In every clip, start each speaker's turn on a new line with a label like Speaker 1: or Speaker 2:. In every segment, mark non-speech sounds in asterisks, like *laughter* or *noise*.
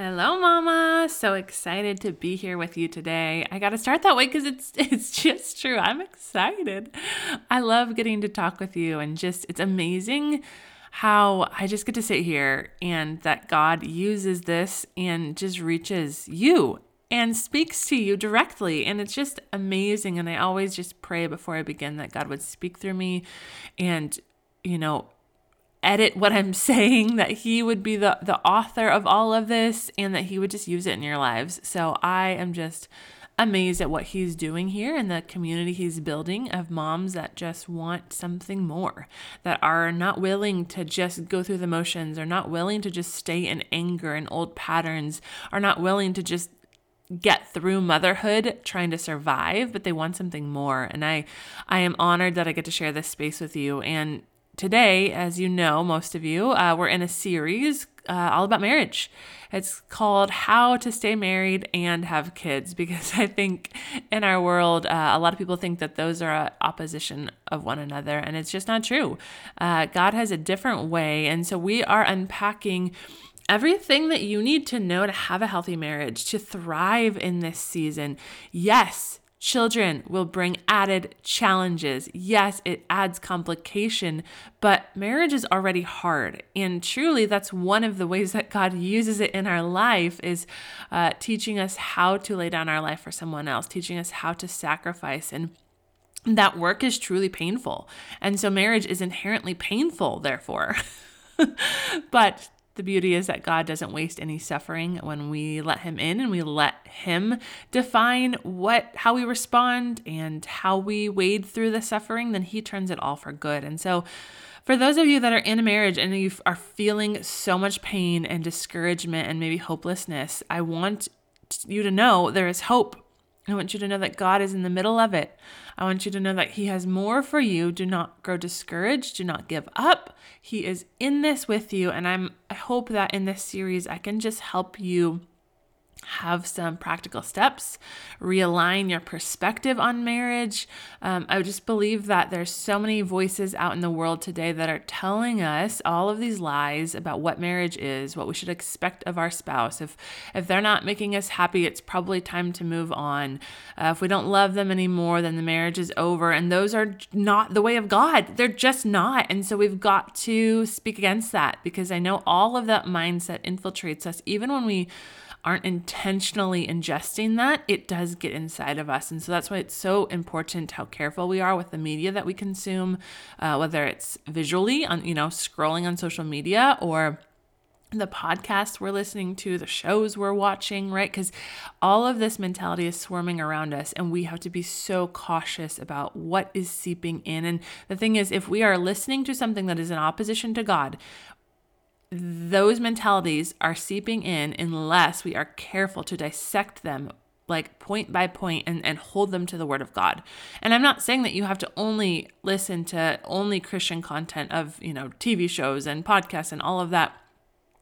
Speaker 1: Hello, Mama. So excited to be here with you today. I got to start that way because it's *laughs* it's just true. I'm excited. I love getting to talk with you, and just it's amazing how I just get to sit here and that God uses this and just reaches you and speaks to you directly. And it's just amazing. And I always just pray before I begin that God would speak through me and, you know, edit what I'm *laughs* saying, that he would be the, the author of all of this and that he would just use it in your lives. So I am just amazed at what he's doing here and the community he's building of moms that just want something more, that are not willing to just go through the motions, are not willing to just stay in anger and old patterns, are not willing to just get through motherhood trying to survive but they want something more and i i am honored that i get to share this space with you and today, as you know, most of you, uh, we're in a series uh, all about marriage. It's called How to Stay Married and Have Kids *laughs* because I think in our world, uh, a lot of people think that those are opposition of one another, and it's just not true. Uh, God has a different way, and so we are unpacking everything that you need to know to have a healthy marriage, to thrive in this season. Yes, Children will bring added challenges. Yes, it adds complication, but marriage is already hard. And truly, that's one of the ways that God uses it in our life is uh, teaching us how to lay down our life for someone else, teaching us how to sacrifice. And that work is truly painful. And so, marriage is inherently painful, therefore. *laughs* but the beauty is that God doesn't waste any suffering when we let him in and we let him define what how we respond and how we wade through the suffering, then he turns it all for good. And so for those of you that are in a marriage and you are feeling so much pain and discouragement and maybe hopelessness, I want you to know there is hope I want you to know that God is in the middle of it. I want you to know that He has more for you. Do not grow discouraged. Do not give up. He is in this with you. And I'm I hope that in this series I can just help you have some practical steps, realign your perspective on marriage. Um, I just believe that there's so many voices out in the world today that are telling us all of these lies about what marriage is, what we should expect of our spouse. If if they're not making us happy, it's probably time to move on. Uh, if we don't love them anymore, then the marriage is over. And those are not the way of God. They're just not. And so we've got to speak against that because I know all of that mindset infiltrates us, even when we aren't intentionally ingesting that, it does get inside of us. And so that's why it's so important how careful we are with the media that we consume, uh, whether it's visually on, you know, scrolling on social media or the podcasts we're listening to, the shows we're watching, right? Because all of this mentality is swarming around us, and we have to be so cautious about what is seeping in. And the thing is, if we are listening to something that is in opposition to God, those mentalities are seeping in unless we are careful to dissect them like point by point and, and hold them to the word of God. And I'm not saying that you have to only listen to only Christian content of, you know, TV shows and podcasts and all of that.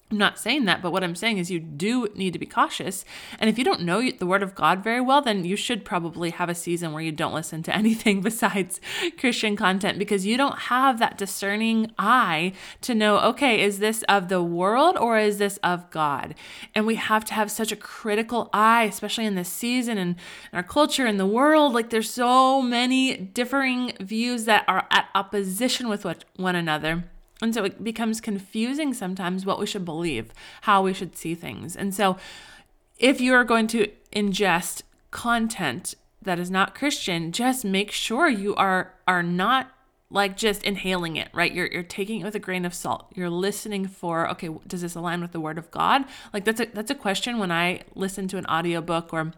Speaker 1: I'm not saying that, but what I'm saying is you do need to be cautious. And if you don't know the Word of God very well, then you should probably have a season where you don't listen to *laughs* anything besides Christian content because you don't have that discerning eye to know, okay, is this of the world or is this of God? And we have to have such a critical eye, especially in this season and our culture and the world. Like there's so many differing views that are at opposition with one another and so it becomes confusing sometimes what we should believe, how we should see things. And so if you are going to ingest content that is not Christian, just make sure you are are not like just inhaling it, right? You're you're taking it with a grain of salt. You're listening for, okay, does this align with the word of God? Like that's a that's a question when I listen to an audiobook or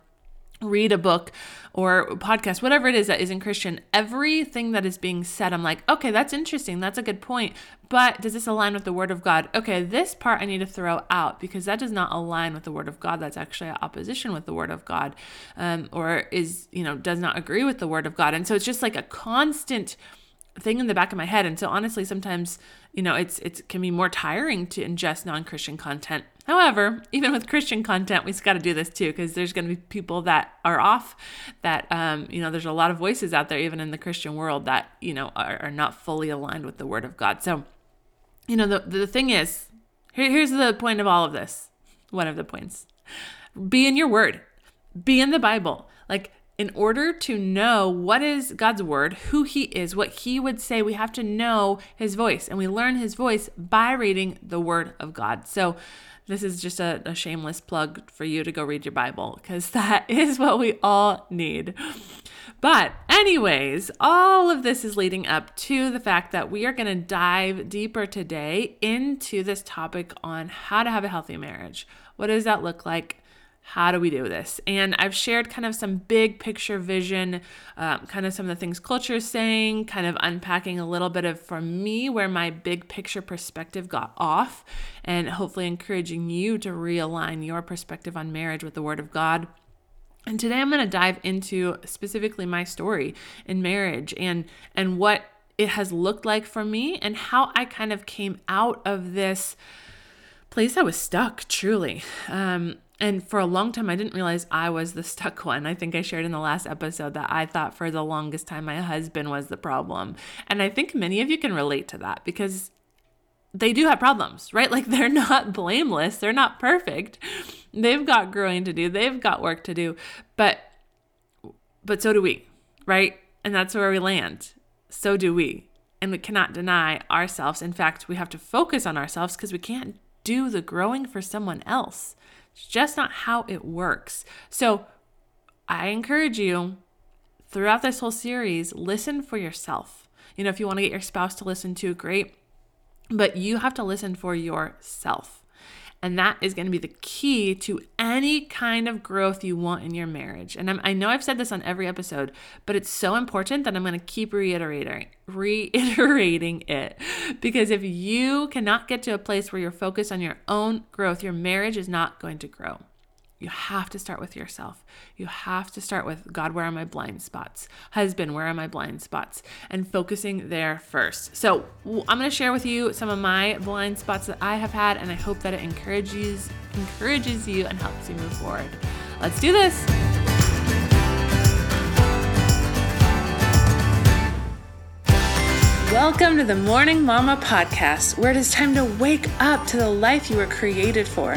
Speaker 1: read a book or podcast, whatever it is that isn't Christian, everything that is being said, I'm like, okay, that's interesting. That's a good point. But does this align with the word of God? Okay, this part I need to throw out because that does not align with the word of God. That's actually opposition with the word of God um, or is, you know, does not agree with the word of God. And so it's just like a constant thing in the back of my head. And so honestly, sometimes, you know, it's it can be more tiring to ingest non-Christian content. However, even with Christian content, we have got to do this too because there's going to be people that are off. That um, you know, there's a lot of voices out there, even in the Christian world, that you know are, are not fully aligned with the Word of God. So, you know, the the thing is, here, here's the point of all of this. one of the points. Be in your word, be in the Bible. Like, in order to know what is God's word, who he is, what he would say, we have to know his voice. And we learn his voice by reading the word of God. So, this is just a, a shameless plug for you to go read your Bible because *laughs* that is what we all need. But, anyways, all of this is leading up to the fact that we are going to dive deeper today into this topic on how to have a healthy marriage. What does that look like? How do we do this? And I've shared kind of some big picture vision, um, kind of some of the things culture is saying, kind of unpacking a little bit of, for me, where my big picture perspective got off, and hopefully encouraging you to realign your perspective on marriage with the Word of God. And today I'm going to dive into specifically my story in marriage and and what it has looked like for me and how I kind of came out of this place I was stuck truly. Um, and for a long time, I didn't realize I was the *laughs* stuck one. I think I shared in the last episode that I thought for the longest time my husband was the problem. And I think many of you can relate to that because they do have problems, right? *laughs* Like they're not blameless, they're not perfect. They've got growing to do, they've got work to do. But but so do we, right? And that's where we land. So do we. And we cannot deny ourselves. In fact, we have to focus on ourselves because we can't do the growing for someone else. It's just not how it works. So I encourage you throughout this whole series, listen for yourself. You know, if you want to get your spouse to listen to, great. But you have to listen for yourself. And that is going to be the key to any kind of growth you want in your marriage. And I'm, i know I've said this on every episode, but it's so important that I'm going to keep reiterating, reiterating it. Because if you cannot get to a place where you're focused on your own growth, your marriage is not going to grow. You have to start with yourself. You have to start with God, where are my blind spots? Husband, where are my blind spots? And focusing there first. So, I'm going to share with you some of my blind spots that I have had, and I hope that it encourages encourages you and helps you move forward. Let's do this. Welcome to the Morning Mama podcast, where it is time to wake up to the life you were created for.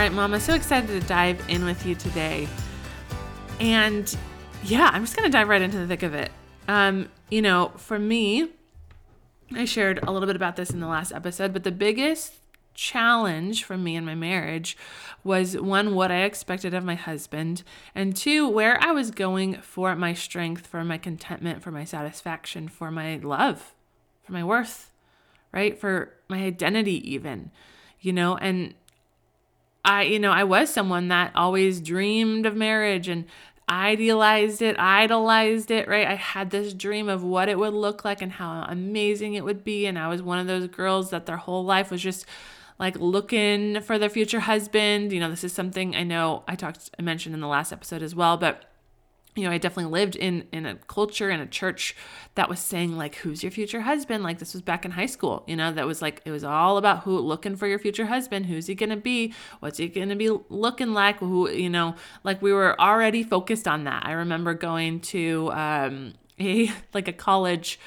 Speaker 1: Right, Mama, so excited to dive in with you today. And yeah, I'm just going to dive right into the thick of it. Um, you know, for me, I shared a little bit about this in the last episode, but the biggest challenge for me in my marriage was one, what I expected of my husband, and two, where I was going for my strength, for my contentment, for my satisfaction, for my love, for my worth, right? For my identity, even, you know, and I, you know, I was someone that always dreamed of marriage and idealized it, idolized it, right? I had this dream of what it would look like and how amazing it would be. And I was one of those girls that their whole life was just like looking for their future husband. You know, this is something I know I talked, I mentioned in the last episode as well, but you know, I definitely lived in in a culture in a church that was saying like, "Who's your future husband?" Like this was back in high school. You know, that was like it was all about who looking for your future husband. Who's he gonna be? What's he gonna be looking like? Who you know, like we were already focused on that. I remember going to um, *laughs* a like a college.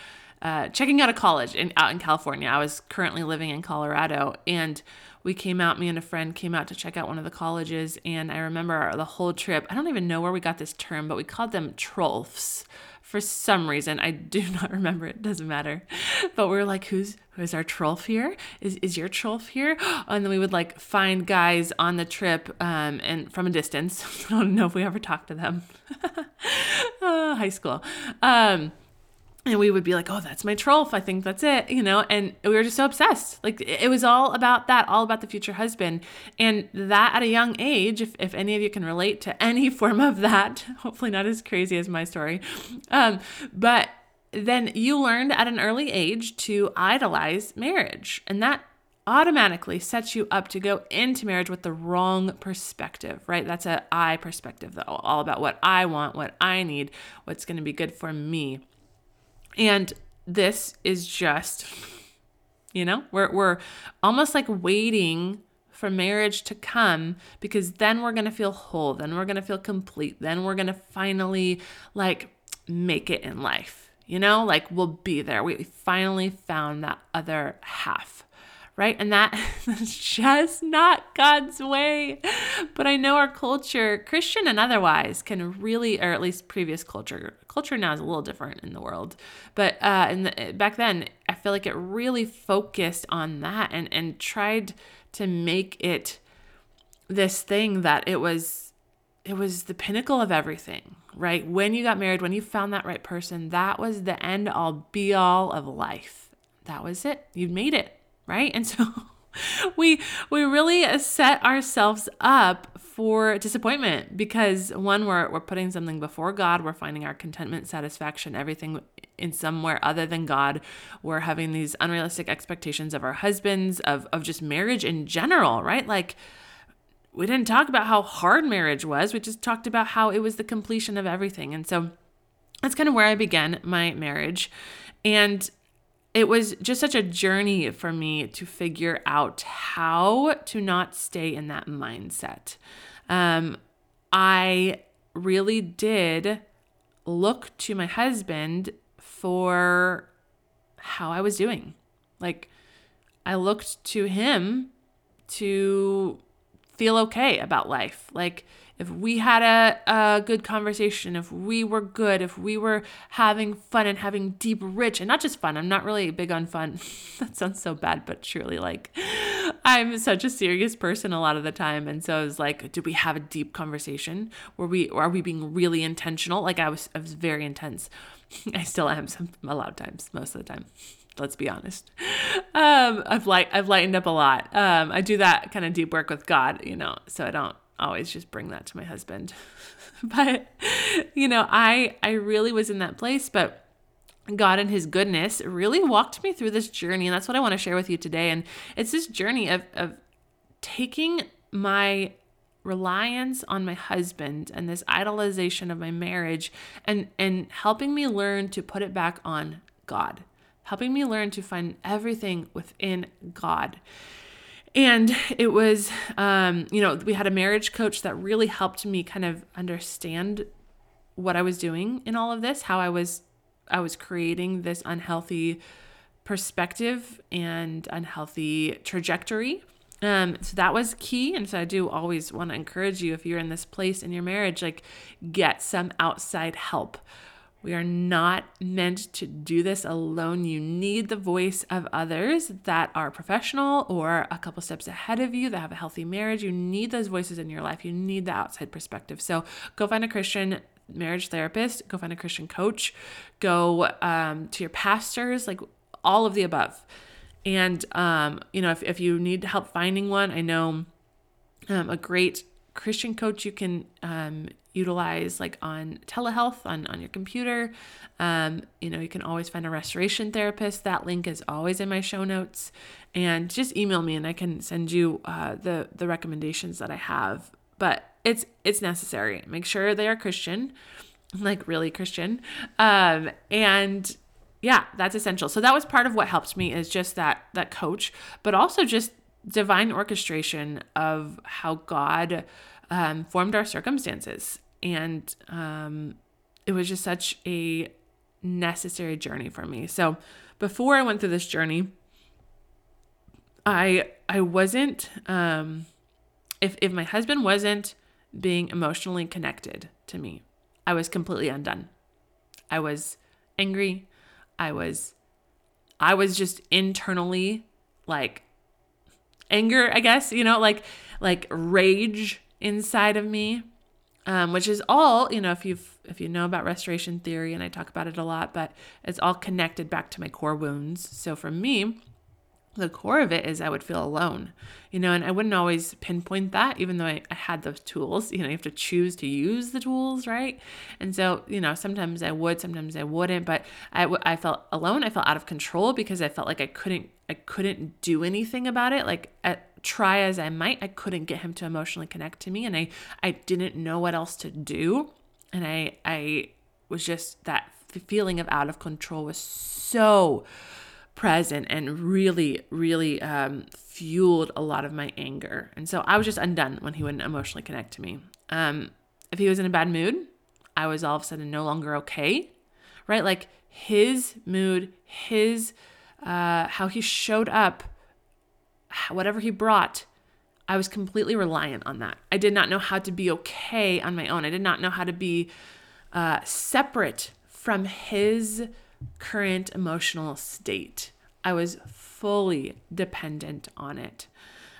Speaker 1: Uh, checking out a college in out in California. I was currently living in Colorado, and we came out, me and a friend came out to check out one of the colleges. And I remember the whole trip, I don't even know where we got this term, but we called them trolfs for some reason. I do *laughs* not remember it, doesn't matter. But we are like, who's who's our trolf here? Is is your trolf here? *gasps* And then we would like find guys on the trip um, and from a distance. *laughs* I don't know if we ever talked to them. oh, *laughs* high school. Um, and we would be like, oh, that's my trolf. I think that's it, you know? And we were just so obsessed. Like it was all about that, all about the future husband. And that at a young age, if, if any of you can relate to *laughs* any form of that, *laughs* hopefully not as crazy as my story, um, but then you learned at an early age to idolize marriage. And that automatically sets you up to go into marriage with the wrong perspective, right? That's a I perspective, though, all about what I want, what I need, what's going to be good for me. And this is just, you know, we're, we're almost like waiting for marriage to come because then we're going to feel whole, then we're going to feel complete, then we're going to finally like make it in life. You know, like we'll be there. We finally found that other half right? And that *laughs* is just not God's way. But I know our culture, Christian and otherwise, can really, or at least previous culture, culture now is a little different in the world. But uh, in the, back then, I feel like it really focused on that and and tried to make it this thing that it was it was the pinnacle of everything right when you got married when you found that right person that was the end all be all of life that was it you made it right? And so *laughs* we we really uh, set ourselves up for disappointment because one we're we're putting something before God, we're finding our contentment, satisfaction, everything in somewhere other than God. We're having these unrealistic expectations of our husbands, of of just marriage in general, right? Like we didn't talk about how hard marriage was. We just talked about how it was the completion of everything. And so that's kind of where I began my marriage. And it was just such a journey for me to figure out how to not stay in that mindset. Um, I really did look to my husband for how I was doing. Like, I looked to him to feel okay about life. Like, if we had a, a good conversation, if we were good, if we were having fun and having deep, rich, and not just fun, I'm not really big on fun. *laughs* that sounds so bad, but truly, like, I'm such a serious person a lot of the time. And so I was like, did we have a deep conversation? Were we, are we being really intentional? Like, I was, I was very intense. *laughs* I still am some, a lot of times, most of the time let's be honest. Um, I've light I've lightened up a lot. Um, I do that kind of deep work with God, you know, so I don't always just bring that to my husband. *laughs* but you know, I I really was in that place, but God and his goodness really walked me through this journey and that's what I want to share with you today and it's this journey of of taking my reliance on my husband and this idolization of my marriage and and helping me learn to put it back on God helping me learn to find everything within God and it was um, you know we had a marriage coach that really helped me kind of understand what i was doing in all of this how i was i was creating this unhealthy perspective and unhealthy trajectory. Um, so that was key. And so i do always want to encourage you if you're in this place in your marriage like get some outside help we are not meant to do this alone. You need the voice of others that are professional or a couple steps ahead of you that have a healthy marriage. You need those voices in your life. You need the outside perspective. So go find a Christian marriage therapist, go find a Christian coach, go um, to your pastors, like all of the above. And, um, you know, if, if you need help finding one, I know um, a great Christian coach you can um, utilize like on telehealth on, on your computer. Um, you know, you can always find a restoration therapist. That link is always in my show notes. And just email me and I can send you uh, the, the recommendations that I have. But it's it's necessary. Make sure they are Christian, like really Christian. Um, and yeah, that's essential. So that was part of what helped me is just that that coach, but also just divine orchestration of how God um, formed our circumstances. And um, it was just such a necessary journey for me. So before I went through this journey, I I wasn't um, if if my husband wasn't being emotionally connected to me, I was completely undone. I was angry. I was I was just internally like anger, I guess, you know, like like rage inside of me, um, which is all you know. If you've if you know about restoration theory, and I talk about it a lot, but it's all connected back to my core wounds. So for me, the core of it is I would feel alone, you know, and I wouldn't always pinpoint that, even though I, I, had those tools. You know, you have to choose to use the tools, right? And so, you know, sometimes I would, sometimes I wouldn't, but I, I felt alone. I felt out of control because I felt like I couldn't, I couldn't do anything about it. Like, at, try as I might, I couldn't get him to emotionally connect to me, and I, I didn't know what else to do, and I, I was just that feeling of out of control was so present and really, really um, fueled a lot of my anger. And so I was just undone when he wouldn't emotionally connect to me. Um, if he was in a bad mood, I was all of a sudden no longer okay, right? Like his mood, his, uh, how he showed up, *sighs* whatever he brought, I was completely reliant on that. I did not know how to be okay on my own. I did not know how to be uh, separate from his current emotional state. I was fully dependent on it.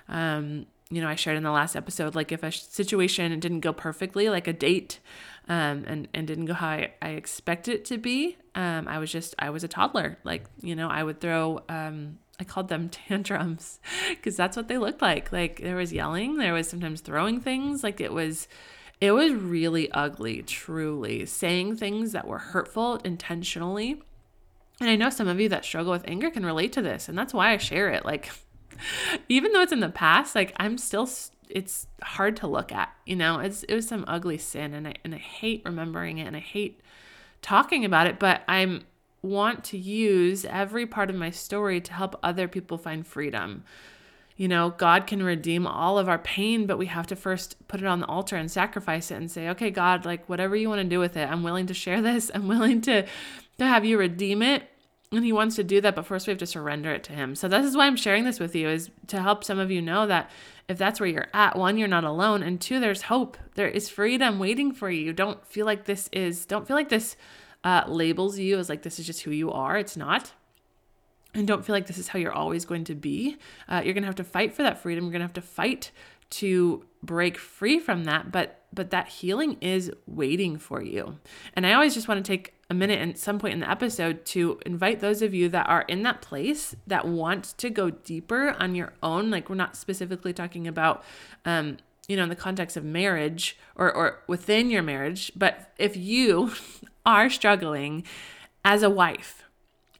Speaker 1: Um, you know, I shared in the last episode, like if a situation didn't go perfectly, like a date, um, and and didn't go how I, I expected it to be, um, I was just I was a toddler. Like you know, I would throw um, I called them *laughs* tantrums because that's what they looked like. Like there was yelling, there was sometimes throwing things. Like it was it was really ugly, truly, saying things that were hurtful intentionally. And I know some of you that struggle with anger can relate to this, and that's why I share it. Like, *laughs* even though it's in the past, like I'm still it's hard to look at, you know. It's it was some ugly sin and I and I hate remembering it and I hate talking about it, but I'm want to use every part of my story to help other people find freedom. You know, God can redeem all of our pain, but we have to first put it on the altar and sacrifice it and say, okay, God, like whatever you want to do with it, I'm willing to share *laughs* this. I'm willing to, to have you redeem it. And he wants to do that, but first we have to surrender it to him. So this is why I'm sharing this with you is to help some of you know that if that's where you're at, one, you're not alone. And two, there's hope. There is freedom waiting for you. Don't feel like this is, don't feel like this uh, labels you as like, this is just who you are. It's not and don't feel like this is how you're always going to be. Uh, you're going to have to fight for that freedom. You're going to have to fight to break free from that. But but that healing is waiting for you. And I always just want to take a minute at some point in the episode to invite those of you that are in that place that want to go deeper on your own. Like we're not specifically talking about. Um, you know, in the context of marriage or, or within your marriage, but if you *laughs* are struggling as a wife,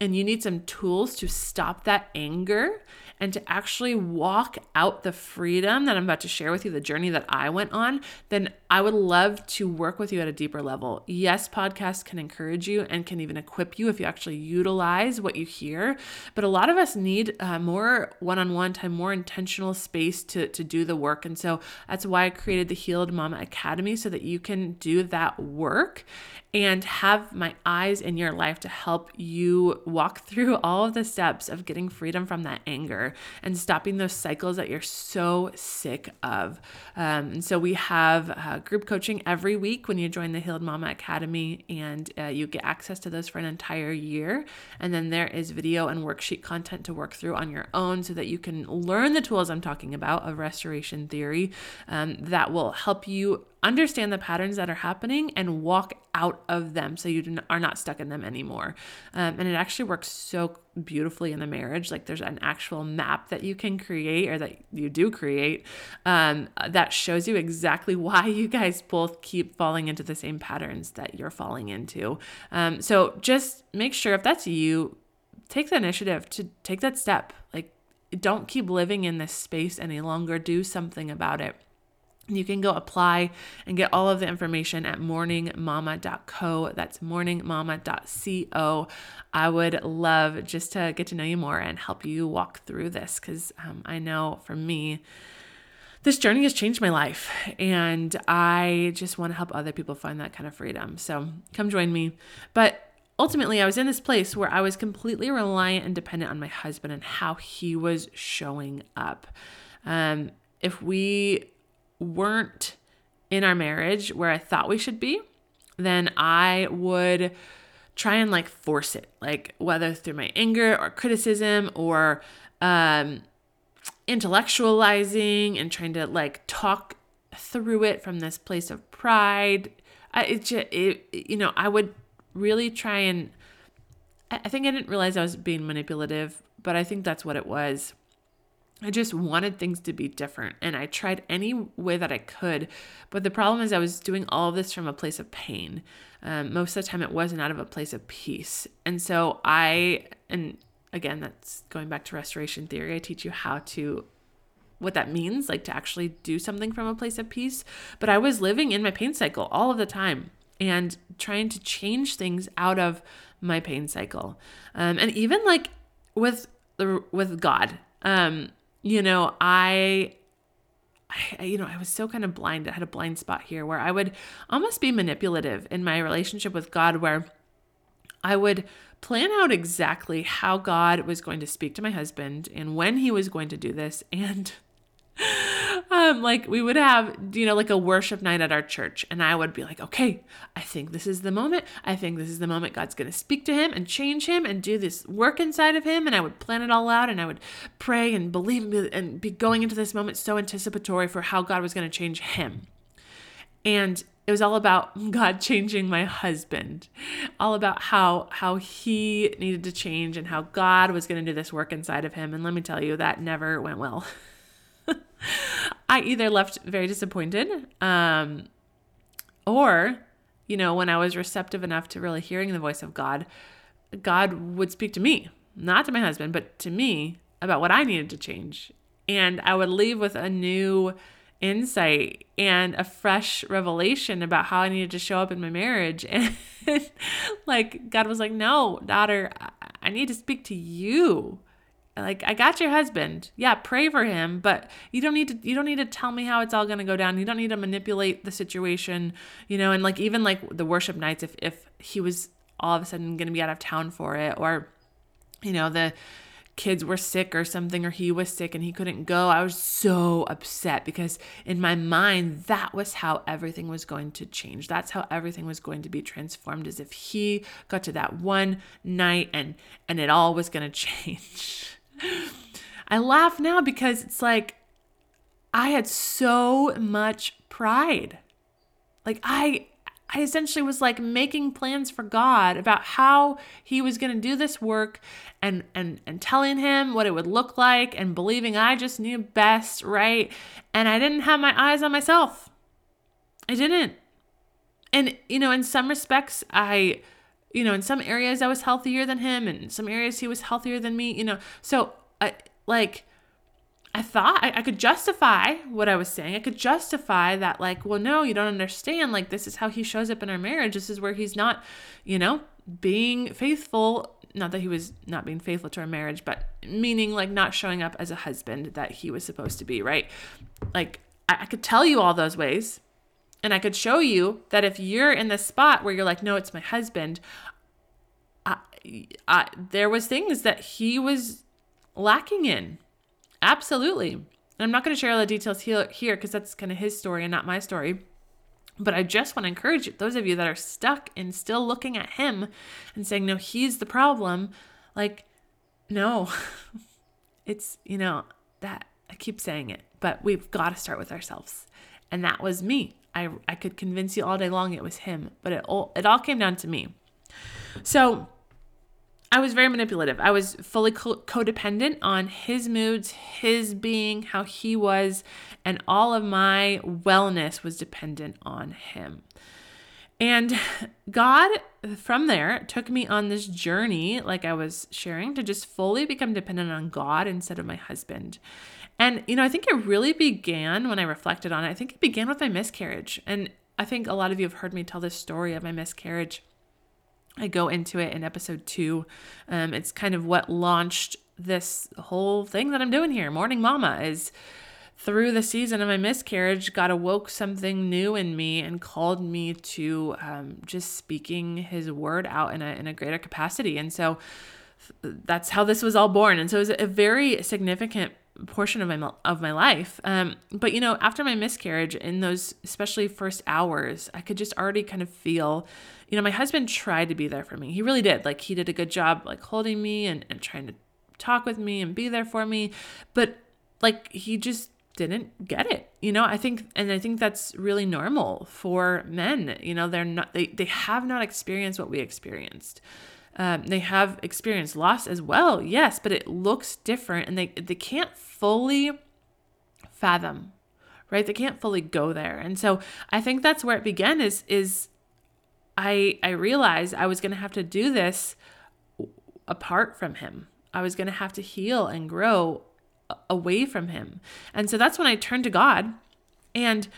Speaker 1: and you need some tools to stop that anger and to actually walk out the freedom that I'm about to share with you, the journey that I went on, then I would love to work with you at a deeper level. Yes, podcasts can encourage you and can even equip you if you actually utilize what you hear. But a lot of us need uh, more one on one time, more intentional space to, to do the work. And so that's why I created the Healed Mama Academy so that you can do that work and have my eyes in your life to help you walk *laughs* through all of the steps of getting freedom from that anger and stopping those cycles that you're so sick of. Um, and so we have uh, group coaching every week when you join the Healed Mama Academy, and uh, you get access to those for an entire year. And then there is video and worksheet content to work through on your own so that you can learn the tools I'm talking about of restoration theory um, that will help you understand the patterns that are happening and walk out of them so you are not stuck in them anymore. Um, and it actually works so beautifully in the marriage. Like there's an actual map that you can create or that you do create um, that shows you exactly *laughs* why you guys both keep falling into the same patterns that you're falling into. Um, so just make sure if that's you, take the initiative to take that step. Like don't keep living in this space any longer. Do something about it. You can go apply and get all of the information at morningmama.co. That's morningmama.co. I would love just to get to know you more and help you walk through this because um, I know for me, this journey has changed my life and I just want to help other people find that kind of freedom. So come join me. But ultimately, I was in this place where I was completely reliant and dependent on my husband and how he was showing up. Um, if we weren't in our marriage where I thought we should be, then I would try and like force it, like whether through my anger or criticism or um, intellectualizing and trying to like talk through it from this place of pride. I it it, you know I would really try and I think I didn't realize I was being manipulative, but I think that's what it was. I just wanted things to be different and I tried any way that I could. But the problem is, I was doing all of this from a place of pain. Um, most of the time, it wasn't out of a place of peace. And so I, and again, that's going back to restoration theory. I teach you how to, what that means, like to actually do something from a place of peace. But I was living in my pain cycle all of the time and trying to change things out of my pain cycle. Um, and even like with with God, um, you know, I, I, you know, I was so kind of blind. I had a blind spot here where I would almost be manipulative in my relationship with God, where I would plan out exactly how God was going to speak to my husband and when he was going to do this. And um, like we would have, you know, like a worship night at our church, and I would be like, okay, I think this is the moment. I think this is the moment God's going to speak to him and change him and do this work inside of him. And I would plan it all out, and I would pray and believe and be going into this moment so anticipatory for how God was going to change him. And it was all about *laughs* God changing my husband, all about how how he needed to change and how God was going to do this work inside of him. And let me tell you, that never went well. *laughs* I either left very disappointed, um, or, you know, when I was receptive enough to really hearing the voice of God, God would speak to me, not to my husband, but to me about what I needed to change. And I would leave with a new insight and a fresh revelation about how I needed to show up in my marriage. *laughs* And like, God was like, no, daughter, I need to speak to you like I got your husband. Yeah, pray for him, but you don't need to you don't need to tell me how it's all going to go down. You don't need to manipulate the situation, you know, and like even like the worship nights if if he was all of a sudden going to be out of town for it or you know, the kids were sick or something or he was sick and he couldn't go. I was so upset because in my mind that was how everything was going to change. That's how everything was going to be transformed as if he got to that one night and and it all was going *laughs* to change. I laugh now because it's like I had so much pride. Like I I essentially was like making plans for God about how he was going to do this work and and and telling him what it would look like and believing I just knew best, right? And I didn't have my eyes on myself. I didn't. And you know, in some respects I you know, in some areas I was healthier than him, and in some areas he was healthier than me, you know. So I like I thought I, I could justify what I was saying. I could justify that, like, well, no, you don't understand. Like, this is how he shows up in our marriage. This is where he's not, you know, being faithful. Not that he was not being faithful to our marriage, but meaning like not showing up as a husband that he was supposed to be, right? Like, I, I could tell you all those ways, and I could show you that if you're in the spot where you're like, no, it's my husband, I, I, there was things that he was lacking in. Absolutely. And I'm not going to share all the details here because that's kind of his story and not my story. But I just want to encourage those of you that are stuck and still looking at him and saying, no, he's the problem. Like, no, *laughs* it's, you know, that I keep saying it, but we've got to start with ourselves. And that was me. I, I could convince you all day long it was him, but it all, it all came down to me. So I was very manipulative. I was fully co- codependent on his moods, his being, how he was, and all of my wellness was dependent on him. And God, from there, took me on this journey, like I was sharing, to just fully become dependent on God instead of my husband. And, you know, I think it really began when I reflected on it. I think it began with my miscarriage. And I think a lot of you have heard me tell this story of my miscarriage. I go into it in episode two. Um, it's kind of what launched this whole thing that I'm doing here. Morning Mama is through the season of my miscarriage, God awoke something new in me and called me to um, just speaking His word out in a in a greater capacity. And so that's how this was all born. And so it was a very significant portion of my of my life. Um, but you know, after my miscarriage, in those especially first hours, I could just already kind of feel, you know, my husband tried to be there for me. He really did. Like he did a good job, like holding me and and trying to talk with me and be there for me. But like he just didn't get it you know i think and i think that's really normal for men you know they're not they, they have not experienced what we experienced Um, they have experienced loss as well, yes, but it looks different and they, they can't fully fathom, right? They can't fully go there. And so I think that's where it began is, is I, I realized I was going to have to do this apart from him. I was going to have to heal and grow away from him. And so that's when I turned to God and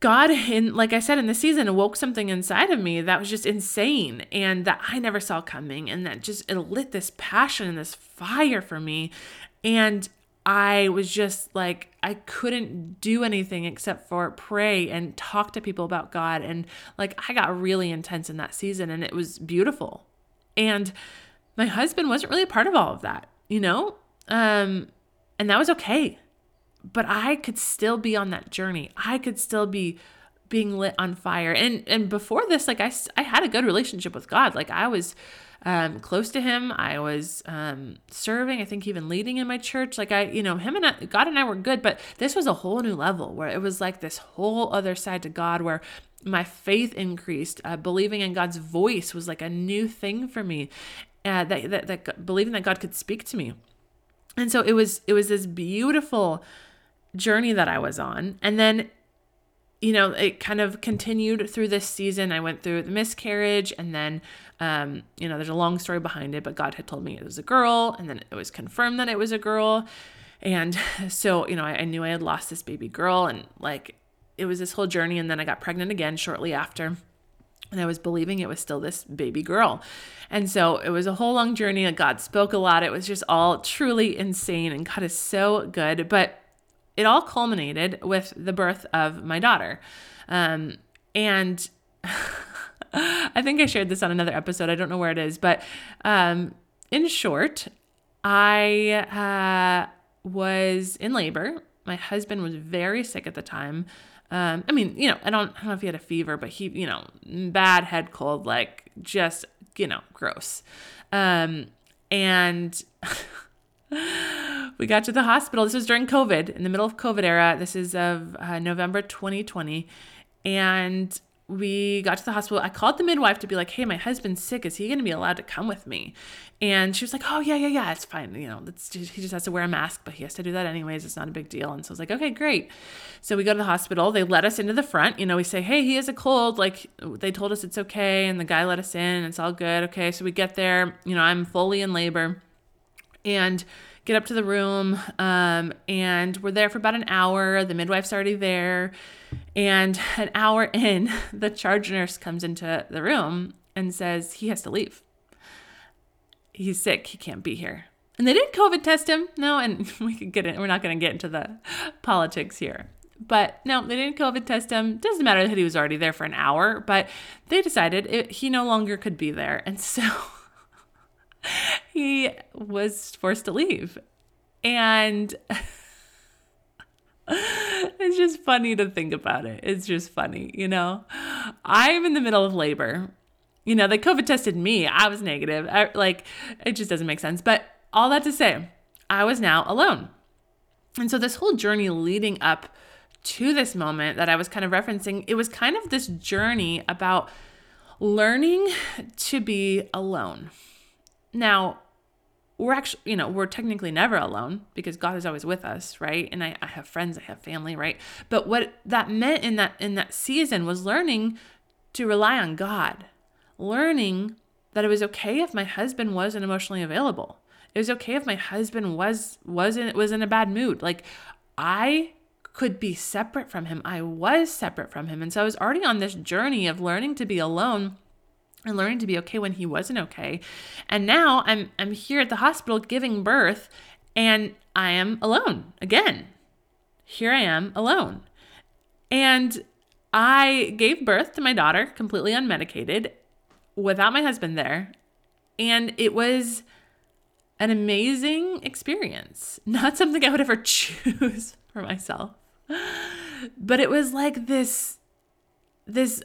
Speaker 1: God, in like I said in the season, awoke something inside of me that was just insane and that I never saw coming, and that just it lit this passion and this fire for me. And I was just like, I couldn't do anything except for pray and talk to people about God. And like, I got really intense in that season, and it was beautiful. And my husband wasn't really a part of all of that, you know? Um, and that was okay but I could still be on that journey. I could still be being lit on fire. And and before this, like I I had a good relationship with God. Like I was um, close to Him. I was um, serving. I think even leading in my church. Like I, you know, Him and I, God and I were good. But this was a whole new level where it was like this whole other side to God where my faith increased. Uh, believing in God's voice was like a new thing for me. Uh, that, that that believing that God could speak to me. And so it was it was this beautiful journey that I was on. And then, you know, it kind of continued through this season. I went through the miscarriage and then, um, you know, there's a long story behind it, but God had told me it was a girl and then it was confirmed that it was a girl. And *laughs* so, you know, I, I knew I had lost this baby girl and like it was this whole journey. And then I got pregnant again shortly after and I was believing it was still this baby girl. And so it was a whole long journey. God spoke a lot. It was just all truly insane. And God is so good. But it all culminated with the birth of my daughter. Um, and *laughs* I think I shared this on another episode. I don't know where it is, but um, in short, I uh, was in labor. My husband was very sick at the time. Um, I mean, you know, I don't, I don't know if he had a fever, but he, you know, bad head cold, like just, you know, gross. Um, and *laughs* *laughs* we got to the hospital. This was during COVID, in the middle of COVID era. This is of uh, November 2020. And we got to the hospital. I called the midwife to be like, "Hey, my husband's sick. Is he going to be allowed to come with me?" And she was like, "Oh yeah, yeah, yeah. It's fine. You know, just, he just has to wear a mask, but he has to do that anyways. It's not a big deal." And so I was like, "Okay, great." So we go to the hospital. They let us into the front. You know, we say, "Hey, he has a cold." Like they told us it's okay, and the guy let us in. It's all good. Okay, so we get there. You know, I'm fully in labor, and get up to the room um, and we're there for about an hour. The midwife's already there. And an hour *laughs* in the charge nurse comes into the room and says he has to leave. He's sick. He can't be here. And they didn't covid test him. No and *laughs* we could get it we're not going to get into the politics here. But no, they didn't COVID test him. Doesn't matter that he was already there for an hour, but they decided it, he no longer could be there. And so *laughs* *laughs* he was forced to leave. And *laughs* it's just funny to think about it. It's just funny, you know? I'm in the middle of labor. You know, they COVID tested me. I was negative. I, like, it just doesn't make sense. But all that to say, I was now alone. And so, this whole journey leading up to this moment that I was kind of referencing, it was kind of this journey about learning to be alone. Now, we're actually, you know, we're technically never alone because God is always with us, right? And I, I have friends, I have family, right? But what that meant in that in that season was learning to rely on God, learning that it was okay if my husband wasn't emotionally available. It was okay if my husband was wasn't was in a bad mood. Like I could be separate from him. I was separate from him. And so I was already on this journey of learning to be alone and learning to be okay when he wasn't okay. And now I'm I'm here at the hospital giving birth and I am alone again. Here I am alone. And I gave birth to my daughter completely unmedicated without my husband there. And it was an amazing experience. *laughs* Not something I would ever *laughs* choose for myself. But it was like this this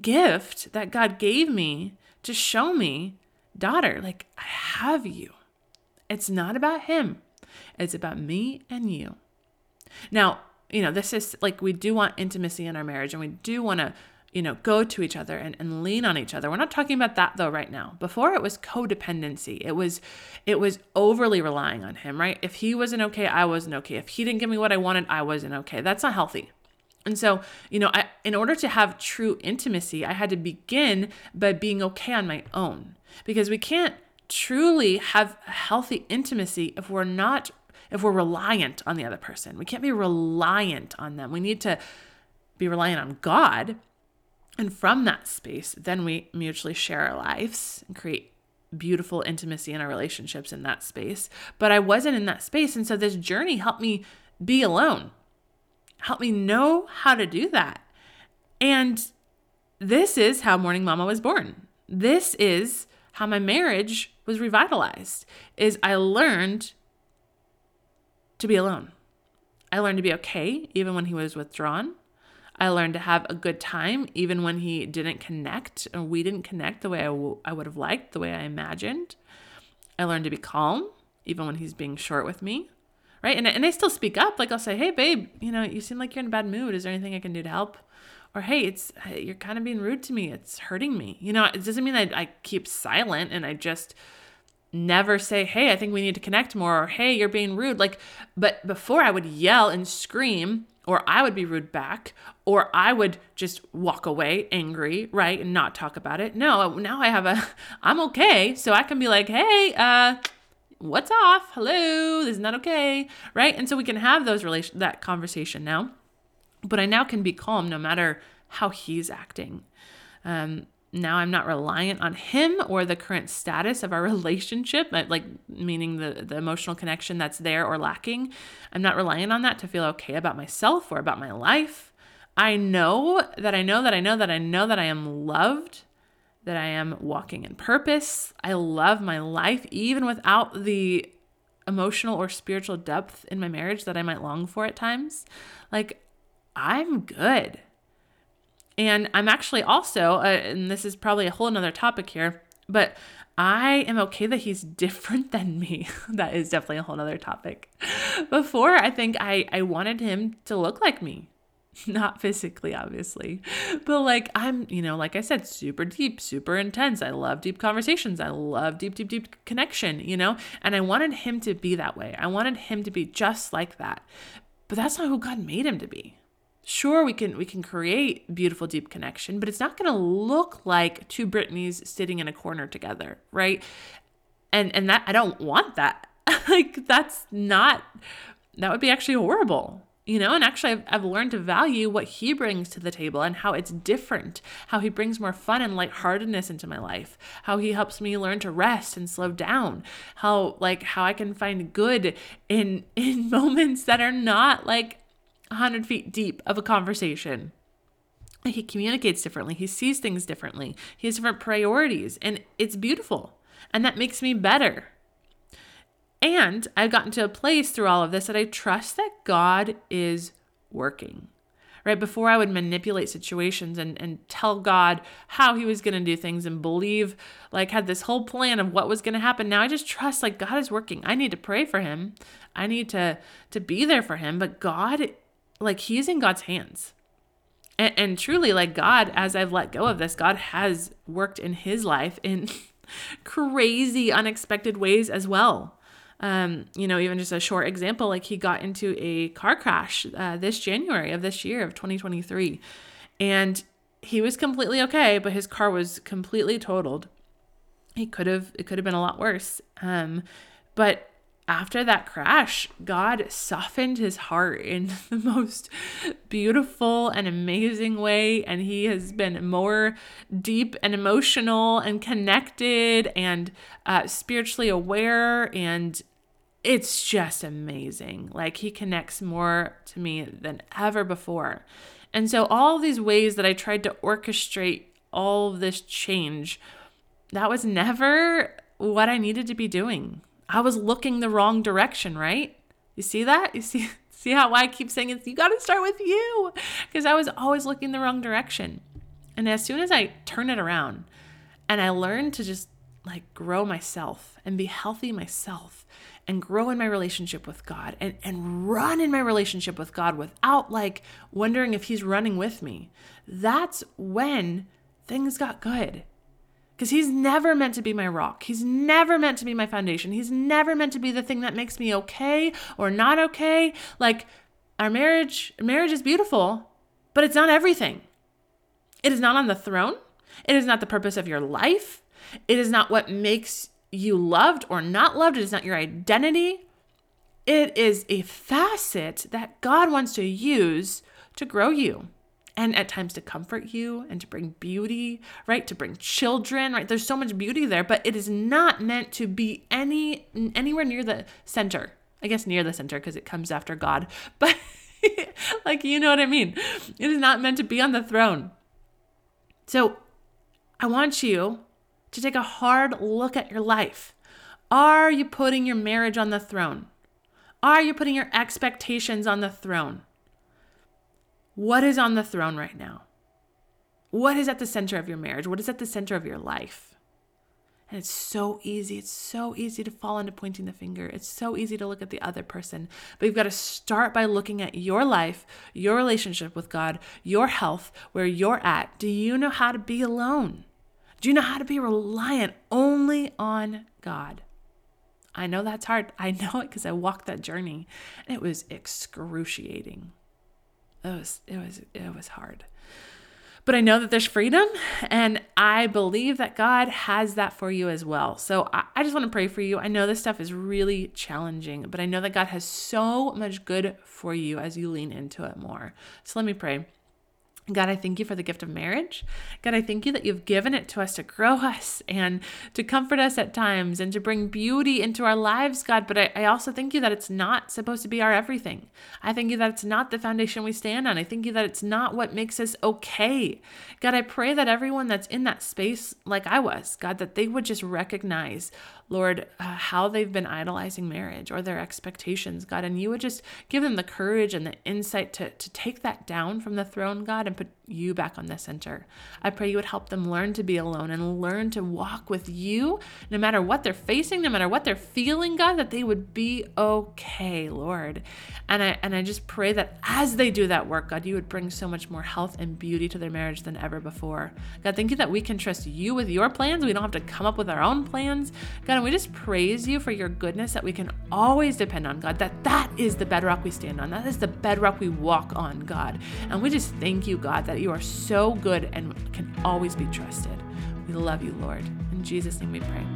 Speaker 1: gift that God gave me to show me, daughter, like I have you. It's not about him, it's about me and you. Now, you know, this is like we do want intimacy in our marriage and we do want to you know, go to each other and, and lean on each other. We're not talking about that though right now. Before it was codependency. It was it was overly relying on him, right? If he wasn't okay, I wasn't okay. If he didn't give me what I wanted, I wasn't okay. That's not healthy. And so, you know, I, in order to have true intimacy, I had to begin by being okay on my own because we can't truly have healthy intimacy if we're not if we're reliant on the other person. We can't be reliant on them. We need to be reliant on God. And from that space, then we mutually share our lives and create beautiful intimacy in our relationships in that space. But I wasn't in that space. And so this journey helped me be alone help me know how to do that. And this is how Morning Mama was born. This is how my marriage was revitalized is I learned to be alone. I learned to be okay even when he was withdrawn. I learned to have a good time even when he didn't connect or we didn't connect the way I, w- I would have liked, the way I imagined. I learned to be calm even when he's being short with me right? And, and I still speak up. Like I'll say, hey, babe, you know, you seem like you're in a bad mood. Is there anything I can do to help? Or hey, it's you're kind of being rude to me. It's hurting me. You know, it doesn't mean I, I keep silent and I just never say, hey, I think we need to connect more. Or hey, you're being rude. Like, but before I would yell and scream or I would be rude back, or I would just walk away angry, right, and not talk about it. No, now I have a, *laughs* I'm okay, so I can be like, hey, uh, what's off? Hello, this is not okay, right? And so we can have those relation that conversation now. But I now can be calm no matter how he's acting. Um, now I'm not reliant on him or the current status of our *laughs* relationship, like meaning the, the emotional connection that's there or lacking. I'm not reliant on that to feel okay about myself or about my life. I know that I know that I know that I know that I am loved that I am walking in purpose. I love my life, even without the emotional or spiritual depth in my marriage that I might long for at times. Like, I'm good. And I'm actually also, uh, and this is probably a whole nother topic here, but I am okay that he's *laughs* different than me. *laughs* that is definitely a whole nother topic. Before, I think I, I wanted him to look like me. *laughs* not physically obviously. But like i'm you know like i said super deep super intense. I love deep conversations. I love deep deep deep connection you know? And i wanted him to be that way. I wanted him to be just like that. But that's not who god made him to be. Sure we can we can create beautiful deep connection but it's not going to look like two Brittanys sitting in a corner together right? And and that i don't want that. *laughs* Like that's not that would be actually horrible you know and actually I've, I've learned to value what he brings to the table and how it's different how he brings more fun and lightheartedness into my life how he helps me learn to rest and slow down how like how i can find good in *laughs* in moments that are not like 100 feet deep of a conversation. He communicates differently. He sees things differently. He has different priorities and it's beautiful and that makes me better and I've gotten to a place through all of this that I trust that God is working. Right before I would manipulate situations and, and tell God how he was going to do things and believe, like, had this whole plan of what was going to happen. Now I just trust, like, God is working. I need to pray for him. I need to to be there for him. But God, like, he's in God's hands. And, and truly, like, God, as I've let go of this, God has worked in his life in *laughs* crazy, unexpected ways as well. Um, you know, even just a short example, like he got into a car crash uh, this January of this year of 2023, and he was completely okay, but his car was completely totaled. He could have, it could have been a lot worse. Um, but after that crash, God softened his heart in *laughs* the most beautiful and amazing way. And he has been more deep and emotional and connected and uh, spiritually aware and it's just amazing. Like he connects more to me than ever before. And so all these ways that I tried to orchestrate all this change, that was never what I needed to be doing. I was looking the wrong direction, right? You see that? You see *laughs* see how why I keep saying it's you got to start with you because I was always looking the wrong direction. And as soon as I turn it around and I learned to just like grow myself and be healthy myself and grow in my relationship with God and, and run in my relationship with God without like wondering if He's running with me, that's when things got good. Because He's never meant to be my rock. He's never meant to be my foundation. He's never meant to be the thing that makes me okay or not okay. Like our marriage, marriage is beautiful, but it's not everything. It is not on the throne. It is not the purpose of your life. It is not what makes you loved or not loved. It is not your identity. It is a facet that God wants to use to grow you and at times to comfort you and to bring beauty, right? To bring children, right? There's so much beauty there, but it is not meant to be any anywhere near the center. I guess near the center because it comes after God. *laughs* But like you know what I mean. It is not meant to be on the throne. So I want you to take a hard look at your life. Are you putting your marriage on the throne? Are you putting your expectations on the throne? What is on the throne right now? What is at the center of your marriage? What is at the center of your life? And it's so easy. It's so easy to fall into pointing the finger. It's so easy to look at the other person. But you've got to start by looking at your life, your relationship with God, your health, where you're at. Do you know how to be alone? Do you know how to be reliant only on God? I know that's hard. I know it because I walked that journey. And it was excruciating. It was it was it was hard. But I know that there's freedom, and I believe that God has that for you as well. So I, I just want to pray for you. I know this stuff is really challenging, but I know that God has so much good for you as you lean into it more. So let me pray. God, I thank you for the gift of marriage. God, I thank you that you've given it to us to grow us and to comfort us at times and to bring beauty into our lives, God. But I, I, also thank you that it's not supposed to be our everything. I thank you that it's not the foundation we stand on. I thank you that it's not what makes us okay. God, I pray that everyone that's in that space, like I was, God, that they would just recognize, Lord, uh, how they've been idolizing marriage or their expectations, God, and you would just give them the courage and the insight to, to take that down from the throne, God, and put you back on the center. I pray you would help them learn to be alone and learn to walk with you no matter what they're facing, no matter what they're feeling, God, that they would be okay, Lord. And I and I just pray that as they do that work, God, you would bring so much more health and beauty to their marriage than ever before. God, thank you that we can trust you with your plans. We don't have to come up with our own plans. God, we just praise you for your goodness that we can always depend on, God, that that is the bedrock we stand on. That is the bedrock we walk on, God. And we just thank you, God, that you are so good and can always be trusted. We love you, Lord. In Jesus' name we pray.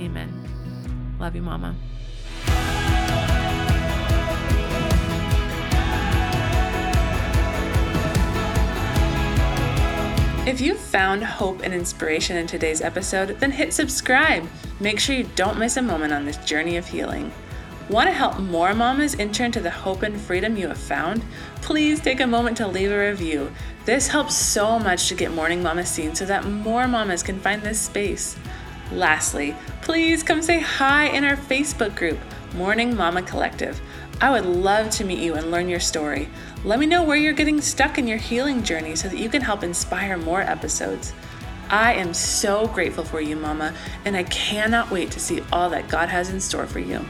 Speaker 1: Amen. Love you, Mama. If you found hope and inspiration in today's episode, then hit subscribe. Make sure you don't miss a moment on this journey of healing. Want to help more mamas enter into the hope and freedom you have found? Please take a moment to leave a review. This helps so much to get Morning Mama seen so that more mamas can find this space. Lastly, please come say hi in our Facebook group, Morning Mama Collective. I would love to meet you and learn your story. Let me know where you're getting stuck in your healing journey so that you can help inspire more episodes. I am so grateful for you, Mama, and I cannot wait to see all that God has in store for you.